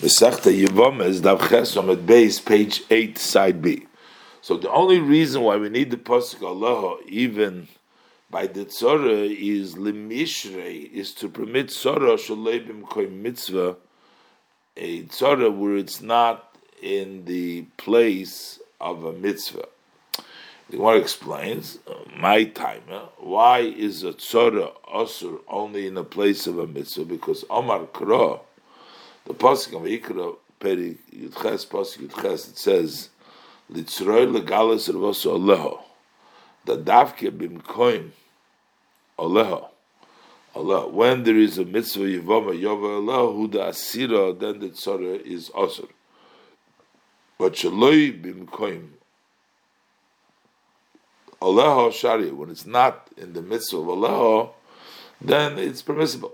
Mesechta Yevomes Dav Chesom at base, page eight, side B. So the only reason why we need the pasuk Allah, even by the tzara, is limishre, is to permit tzara shalebim koy mitzvah, a tzara where it's not in the place of a mitzvah. The Gemara explains, my time, why is a tzara asur only in the place of a mitzvah? Because Omar Kra, the pasuk of Ikra Peri Yudches pasuk Yudches it says Litzroi legalis rvosu aleho that davke bimkoim aleho Allah. When there is a mitzvah yivama yova aleho who da asira then the tzara is asur. But shaloi bimkoim aleho shari when it's not in the mitzvah of aleho then it's permissible.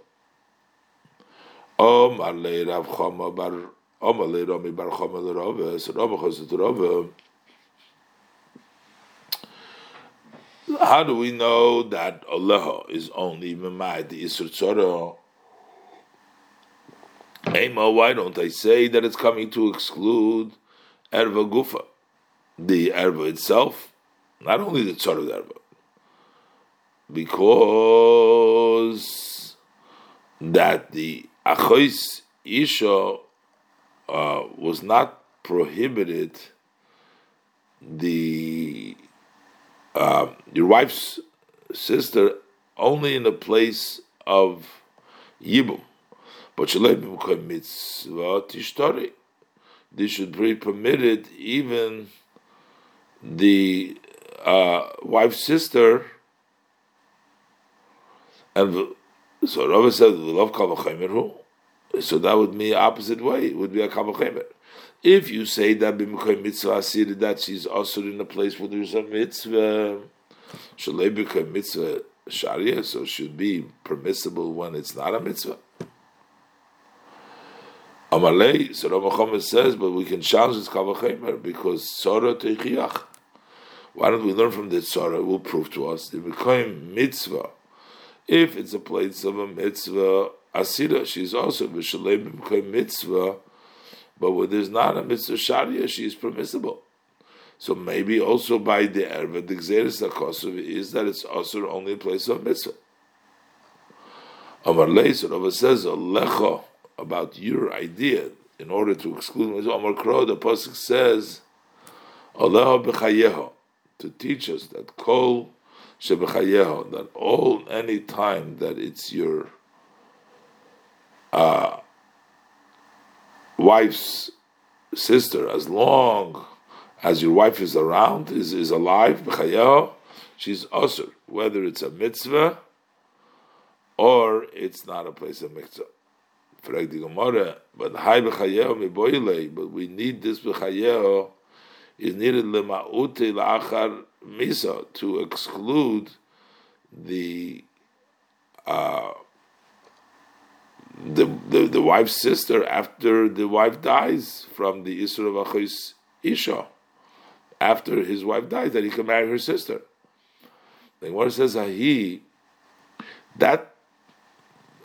Omar le Rav Chama bar Omar le Rami bar Chama le Rava. So Rava chos to Rava. How do we know that Aleha is only Mamai the Isur Tzara? Ema, why don't I say that it's coming to exclude Erva Gufa, the Erva itself, not only the Tzara Erva, because that the Achois Isha uh, was not prohibited the uh, your wife's sister only in the place of Yibum. But mitzvah tishtari. This should be permitted even the uh, wife's sister and so Rava said, "We love kavachemer So that would be opposite way. It would be a kavachemer. If you say that b'mukhay mitzvah asir that she's also in a place where there's a mitzvah, shalei b'mukhay mitzvah sharia, so should be permissible when it's not a mitzvah. Amalei, so Rama says, but we can challenge this kavachemer because tzara teichiach. Why don't we learn from this tzara? It will prove to us the b'mukhay mitzvah if it's a place of a mitzvah asira, she's also b'shalem mitzvah, but where there's not a mitzvah sharia, she is permissible. So maybe also by the erva, the gzeres akosov is that it's also only a place of mitzvah. Amar Leisur says lecha about your idea in order to exclude mitzvah, Amar Kro. The pasuk says alecha b'chayeho to teach us that kol that all any time that it's your uh, wife's sister, as long as your wife is around, is, is alive, she's usher, whether it's a mitzvah or it's not a place of mitzvah. But but we need this is needed lema'ute la'achar misa to exclude the uh, the, the the wife's sister after the wife dies from the Isra of Achis Isha after his wife dies that he can marry her sister. The Gemara says he that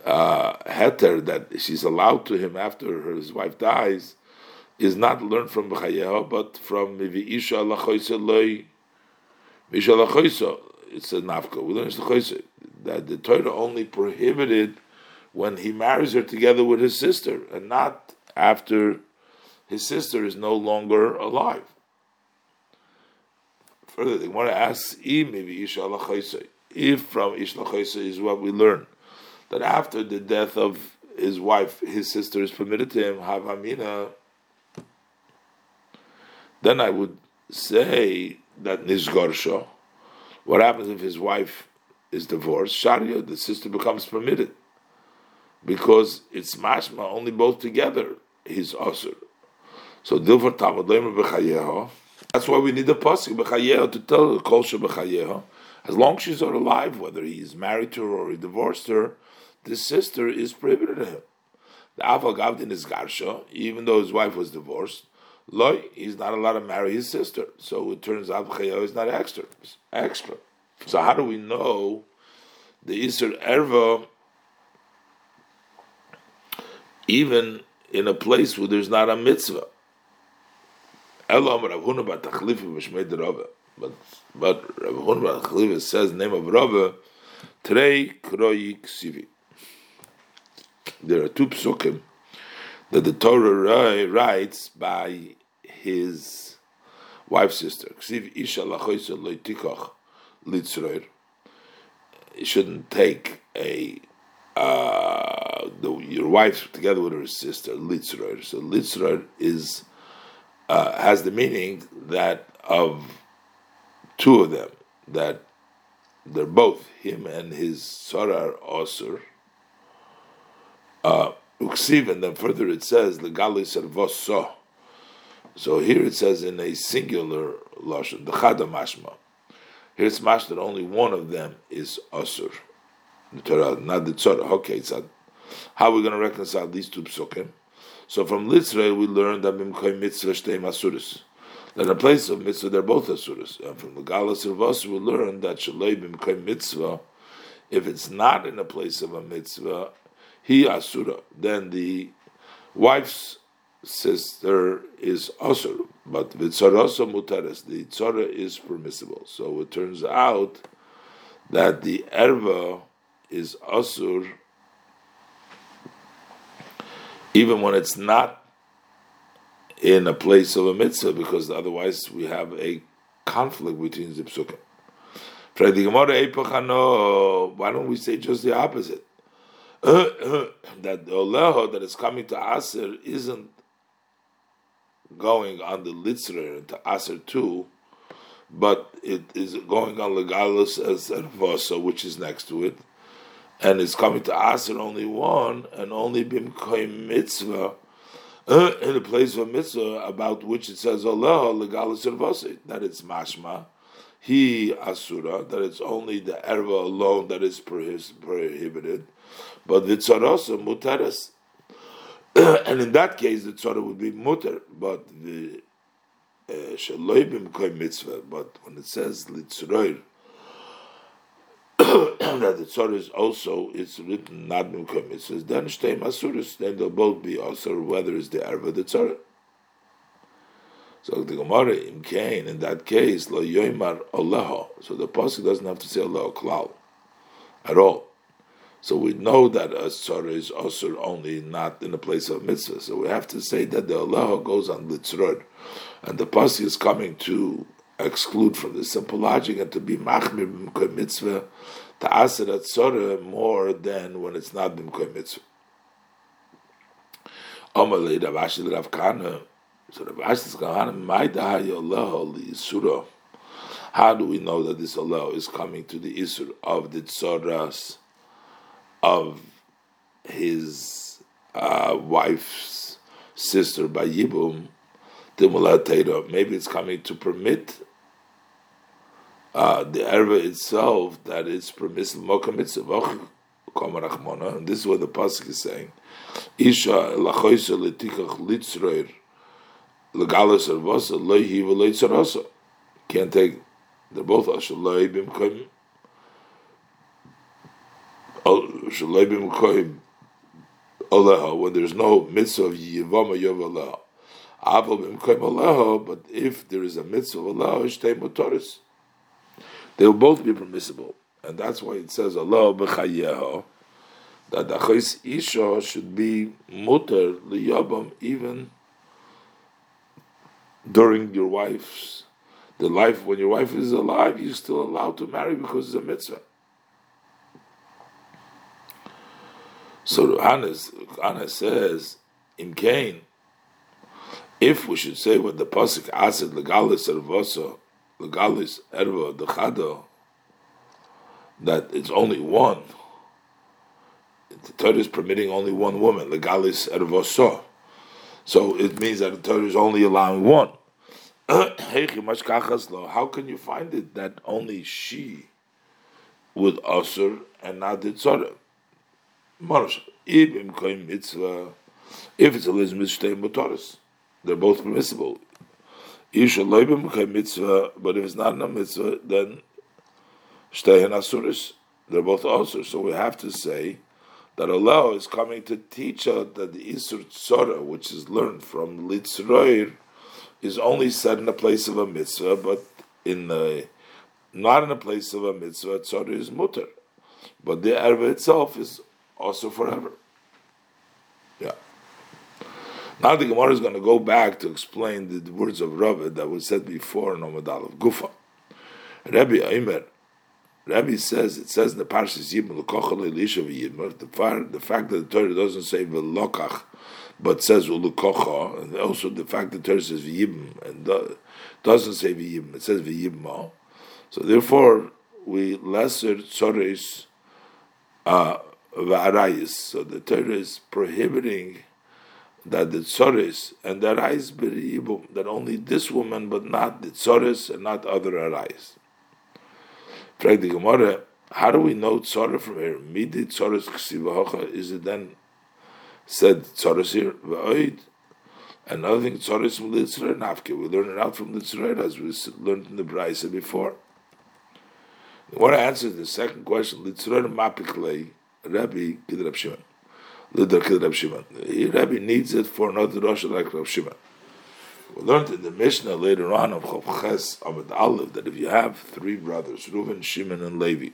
uh, heter that she's allowed to him after his wife dies is not learned from B'chayeha, but from Mivi'isha Lachoisa Loi Misha Lachoisa. It's a nafka. We learn the that the Torah only prohibited when he marries her together with his sister, and not after his sister is no longer alive. Further, they want to ask if from Ish is what we learn that after the death of his wife, his sister is permitted to him have amina then I would say that Nizgorsha, what happens if his wife is divorced? Sharia, the sister becomes permitted. Because it's mashma, only both together, he's asur. So Dilvar Tamad Lemer That's why we need the pasuk b'chayeho to tell the kol b'chayeho. As long as she's not alive, whether he's married to her or he divorced her, the sister is prohibited to him. The Aval Gavdin is Garsha, even though his wife was divorced, Loy, he's not allowed to marry his sister. So it turns out Chayav is not extra. Extra. So how do we know the Isser Erva, even in a place where there's not a mitzvah. But but Rav Huna says name of Rava Trei Kroyi Ksivi. There are two psukim that the Torah writes by his wife's sister. You shouldn't take a uh, the, your wife together with her sister Litzroir. So Litzroir is uh, has the meaning that of two of them that they're both him and his Sarar Osir. Uh, Uksiv, and then further it says the Galis Vosso. So here it says in a singular lashon, the Chada Mashma. Here it's mash that only one of them is Asur. The Torah, not the Torah. Okay, so how are we going to reconcile these two psukim? So from Litzre we learned that Bimkoy Mitzvah Shtei Masuris. That in a place of Mitzvah they're both Asuris. And from the Galas Servos we learned that Shalei Bimkoy Mitzvah, if it's not in a place of a Mitzvah, he Asura. Then the wife's sister is Asur. But Vitzarosa Mutaris, the Tzara is permissible. So it turns out that the Erva is Asur even when it's not in a place of a mitzvah, because otherwise we have a conflict between the psukim. Why don't we say just the opposite? that the oleho that is coming to Aser isn't going on the litzrer to Aser too, but it is going on legalus as Ervosa, which is next to it and it's coming to Aser only one, and only Bimkoim Mitzvah, in the place of mitzvah about which it says Allah legalis that it's mashma, he asura, that it's only the erva alone that is prohibited, but the tzarasa mutaris, and in that case the tzara would be mutar, but the uh, shaloi bimkoim mitzvah, but when it says litzroir that the Tzor is also it's written not. It says then Shtei Masuris, then they'll both be also whether it's the Arva the Tzor. So the Gemara in Cain, in that case, Lo Yoimar Oleho. So the Pasuk doesn't have to say Allah Klal at all. So we know that a Tzor is also only not in the place of mitzvah. So we have to say that the Allah goes on Litzrod. And the Pasuk is coming to exclude from the simple logic and to be machmir mitzvah to aser tzora more than when it's not b'mkoy mitzvah. Amalei Rav Ashi Rav Kana. So Ma'ida Hayollah Yisura. How do we know that this Allah is coming to the Isur of the tzoras of his uh, wife's sister by Yibum? Maybe it's coming to permit uh, the erva itself that is permissible moka mitzvah and this is what the pasuk is saying. Isha lachoisa letikach legalas ervasa loihi v'loitzarasa. Can't take. They're both ashaloi bimkoim. Oh, Shaloi bimkoim. Aleha when there's no mitzvah of yivama yov aleha. But if there is a mitzvah of aleha, shtei motoris they will both be permissible. And that's why it says Allah b'chayeho, that the chayis isha should be mutter liyabam even during your wife's the life when your wife is alive, you're still allowed to marry because it's a mitzvah. So Hannes, Hannes says in Cain, if we should say what the pasuk asid legalis ervosa legalis erva dechado, that it's only one. The Torah is permitting only one woman, legalis ervoso. So it means that the Torah is only allowing one. How can you find it that only she would usher and not the Torah? If it's a lizmit they're both permissible. Mitzvah, but if it's not a mitzvah, then. They're both also. So we have to say that Allah is coming to teach us that the Isur Tzora, which is learned from Litzroir, is only said in the place of a mitzvah, but in the not in a place of a mitzvah, Tzora is mutter. But the erva itself is also forever. Yeah. Now the Gemara is going to go back to explain the, the words of Rav that was said before in Omadal of Gufa. Rabbi Aimer, Rabbi says, it says in the Parshas v'Yibim, the, the fact that the Torah doesn't say v'lokach, but says u'lukocha, and also the fact that the Torah says v'Yibim, and doesn't say v'Yibim, it says v'Yibim. So therefore, we lesser tzores uh, v'arayis. So the Torah is prohibiting that the tzores and the arayis beribum, that only this woman, but not the tzores and not other arayis. Frag the Gemara, how do we know tzara from here? Midi tzores ksivahocha, is it then said tzores here? V'oid. Another thing, tzores from the Litzrer nafke. We learn it out from Litzrer as we learned in the Braisa before. I want to answer the second question. Litzrer mapiklei, Rabbi Kid Shimon. Shimon. Rabbi needs it for another Rosh like Rab Shimon. We learned in the Mishnah later on of Chavches Amid Aleph that if you have three brothers, Reuben, Shimon, and Levi,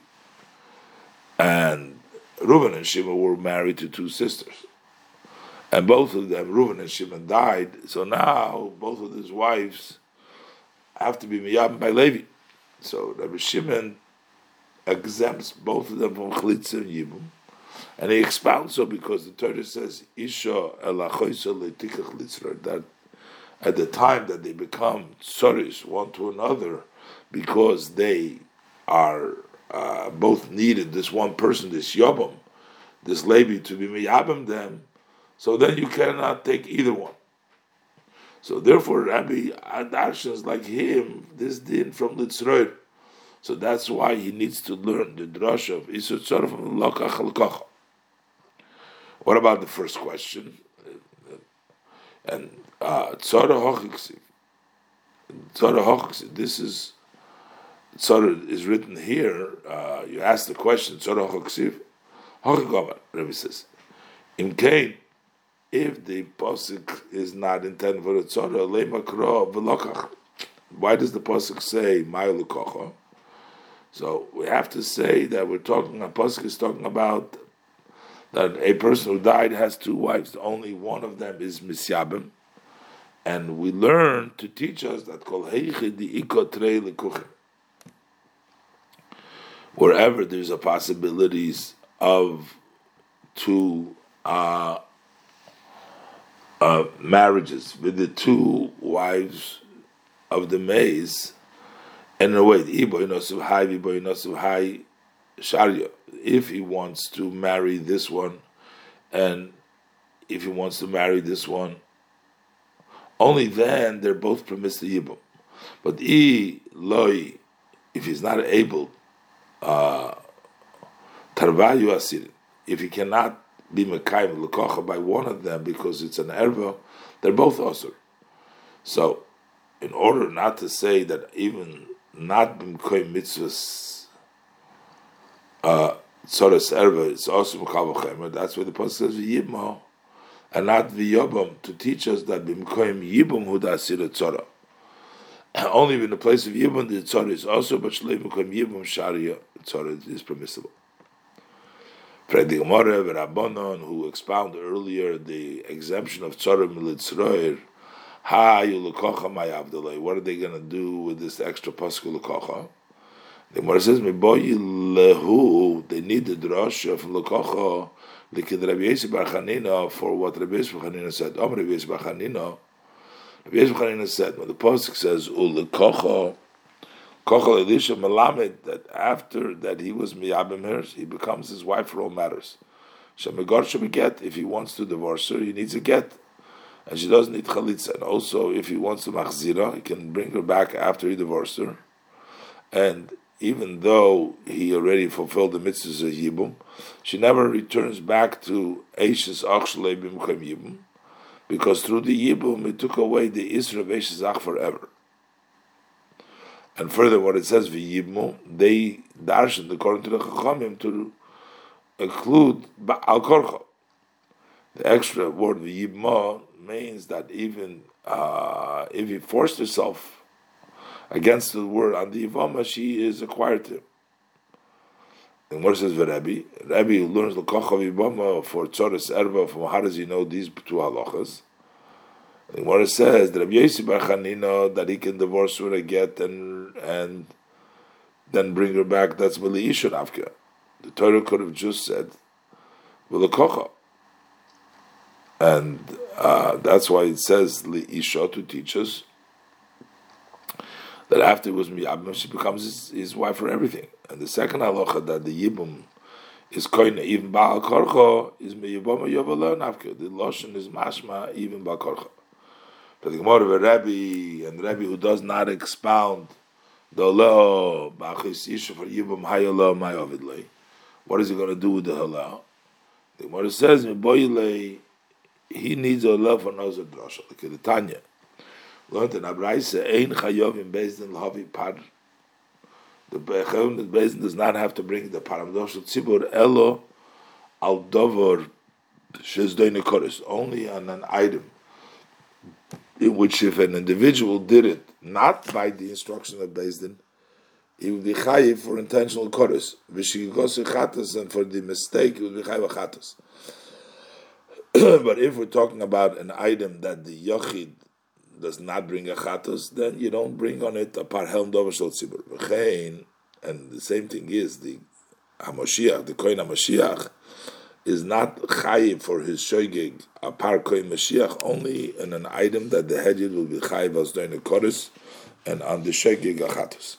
and Reuben and Shimon were married to two sisters, and both of them, Reuben and Shimon, died, so now both of his wives have to be miyab by Levi. So Rabbi Shimon exempts both of them from Chalitza and Yibum, and he expounds so because the Torah says, Isha that at the time that they become tzoris one to another, because they are uh, both needed, this one person, this Yobam, this Levi, to be Miyabim them, so then you cannot take either one. So therefore, Rabbi Adarshan like him, this din from Litzroir. So that's why he needs to learn the drasha of Tzara from Lakach What about the first question? And Tzara Hochiksiv. Tzara Hochiksiv. This is Tzara is written here. Uh, you ask the question Tzara Hochiksiv. Hochikomer. Rabbi says, in Cain, if the posuk is not intended for a tzara, lema v'lokach. Why does the posuk say ma'alukocha? So we have to say that we're talking. A posuk is talking about that a person who died has two wives. Only one of them is misyabim, and we learn to teach us that kol Wherever there's a possibilities of two uh, uh, marriages with the two wives of the maize, and in a way, if he wants to marry this one, and if he wants to marry this one, only then they're both permitted to yibum. But i loy, if he's not able, uh, tarvayu asir, if he cannot be mekayim lekocha by one of them because it's an erva, they're both osur. So, in order not to say that even not b'mekayim mitzvahs, uh, erva is also mekavachem, that's why the pasuk says v'yibmo and not v'yobam to teach us that b'mkoyim yibum hu da'asir tzara. Only in the place of yibum the tzara is also, but shlei b'mkoyim yibum sharia tzara is permissible. Fredi Gemara Rabbanon, who expounded earlier the exemption of tzara militzroir, ha yulukocha my avdalei. What are they going to do with this extra pasuk lukocha? The Gemara says, "Meboyi lehu." They need the drasha from lukocha Likid Rabbi Yosef Bar Chanina for what Rabbi Bar Chanina said. Om Rabbi Bar Chanina. Rabbi said when the pasuk says Ulikocha Kocha Elisha Melamed that after that he was miyabim her, he becomes his wife for all matters. Shemegor should get if he wants to divorce her, he needs a get. And she doesn't need chalitza. And also, if he wants to machzira, he can bring her back after he divorced her. And even though he already fulfilled the mitzvahs of Yibum, she never returns back to Eishes Achshle Bimchem Yibum, because through the Yibum it took away the Isra of Ach forever. And further, what it says, V'Yibmu, they darshan, according to the Chachamim, to include al korcha. The extra word v'yibma means that even uh, if he forced herself against the word on the yivama, she is acquired to him. And what says Rabbi? Rabbi who learns l'kocha v'yibama for tzoris erva, from how does he know these two halachas? And what it says that Rabbi Yossi Bar that he can divorce her again and and then bring her back. That's Mili Ishur Avka. The Torah could have just said V'lekocha. And uh, that's why it says Li Isha to teach us that after it was she becomes his, his, wife for everything. And the second halacha that the Yibum is koine, even Baal Korcho, is Miyabama Yovala Nafka. The Loshen is Mashma, even Baal Korcho. But the Gemara of a Rebbe, and Rebbe who does not expound the law, Bachis Isha for Yibum Hayala Mayovidlei. What is he going to do with the halal? The Gemara says, he needs a love for Nazar Drasha, like the Tanya. Learned in Abraisa, Ein Chayov in Bezdin Lahavi Par. The the Bezdin does not have to bring the Paramdosh Tzibur Elo Al Dover Shezdoine Koris, only on an item in which if an individual did it not by the instruction of Bezdin, he would be chayiv for intentional chorus. V'shigos chatas, and for the mistake, he would be chayiv chatas. but if we're talking about an item that the yochid does not bring a chatas, then you don't bring on it a par helm dover shel tzibur. And the same thing is the Hamashiach, the koin Hamashiach, is not chayiv for his shoygig a par koin Mashiach only in an item that the hedyot will be chayiv as doing a chorus and on the shoygig a chatas.